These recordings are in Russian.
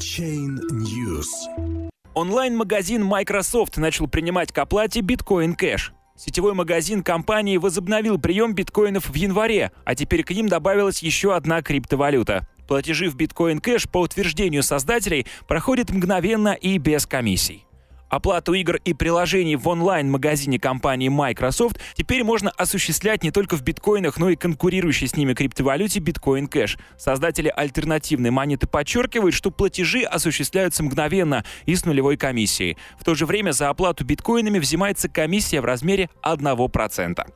Chain News. Онлайн-магазин Microsoft начал принимать к оплате Bitcoin Cash. Сетевой магазин компании возобновил прием биткоинов в январе, а теперь к ним добавилась еще одна криптовалюта. Платежи в биткоин кэш по утверждению создателей проходят мгновенно и без комиссий. Оплату игр и приложений в онлайн-магазине компании Microsoft теперь можно осуществлять не только в биткоинах, но и конкурирующей с ними криптовалюте Bitcoin Cash. Создатели альтернативной монеты подчеркивают, что платежи осуществляются мгновенно и с нулевой комиссией. В то же время за оплату биткоинами взимается комиссия в размере 1%.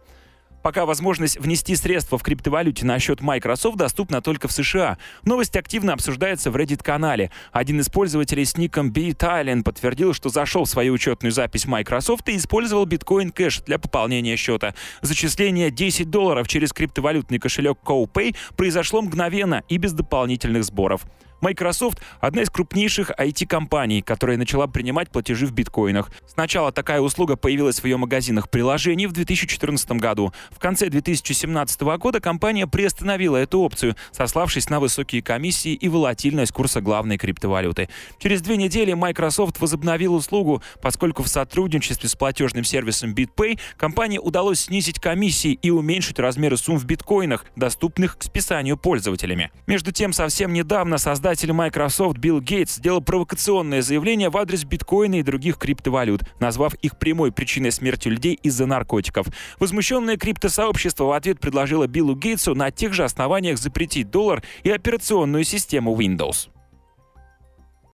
Пока возможность внести средства в криптовалюте на счет Microsoft доступна только в США. Новость активно обсуждается в Reddit-канале. Один из пользователей с ником B-Thailand подтвердил, что зашел в свою учетную запись Microsoft и использовал биткоин кэш для пополнения счета. Зачисление 10 долларов через криптовалютный кошелек CoPay произошло мгновенно и без дополнительных сборов. Microsoft — одна из крупнейших IT-компаний, которая начала принимать платежи в биткоинах. Сначала такая услуга появилась в ее магазинах приложений в 2014 году. В конце 2017 года компания приостановила эту опцию, сославшись на высокие комиссии и волатильность курса главной криптовалюты. Через две недели Microsoft возобновил услугу, поскольку в сотрудничестве с платежным сервисом BitPay компании удалось снизить комиссии и уменьшить размеры сумм в биткоинах, доступных к списанию пользователями. Между тем, совсем недавно создатель Создатель Microsoft Билл Гейтс сделал провокационное заявление в адрес биткоина и других криптовалют, назвав их прямой причиной смерти людей из-за наркотиков. Возмущенное криптосообщество в ответ предложило Биллу Гейтсу на тех же основаниях запретить доллар и операционную систему Windows.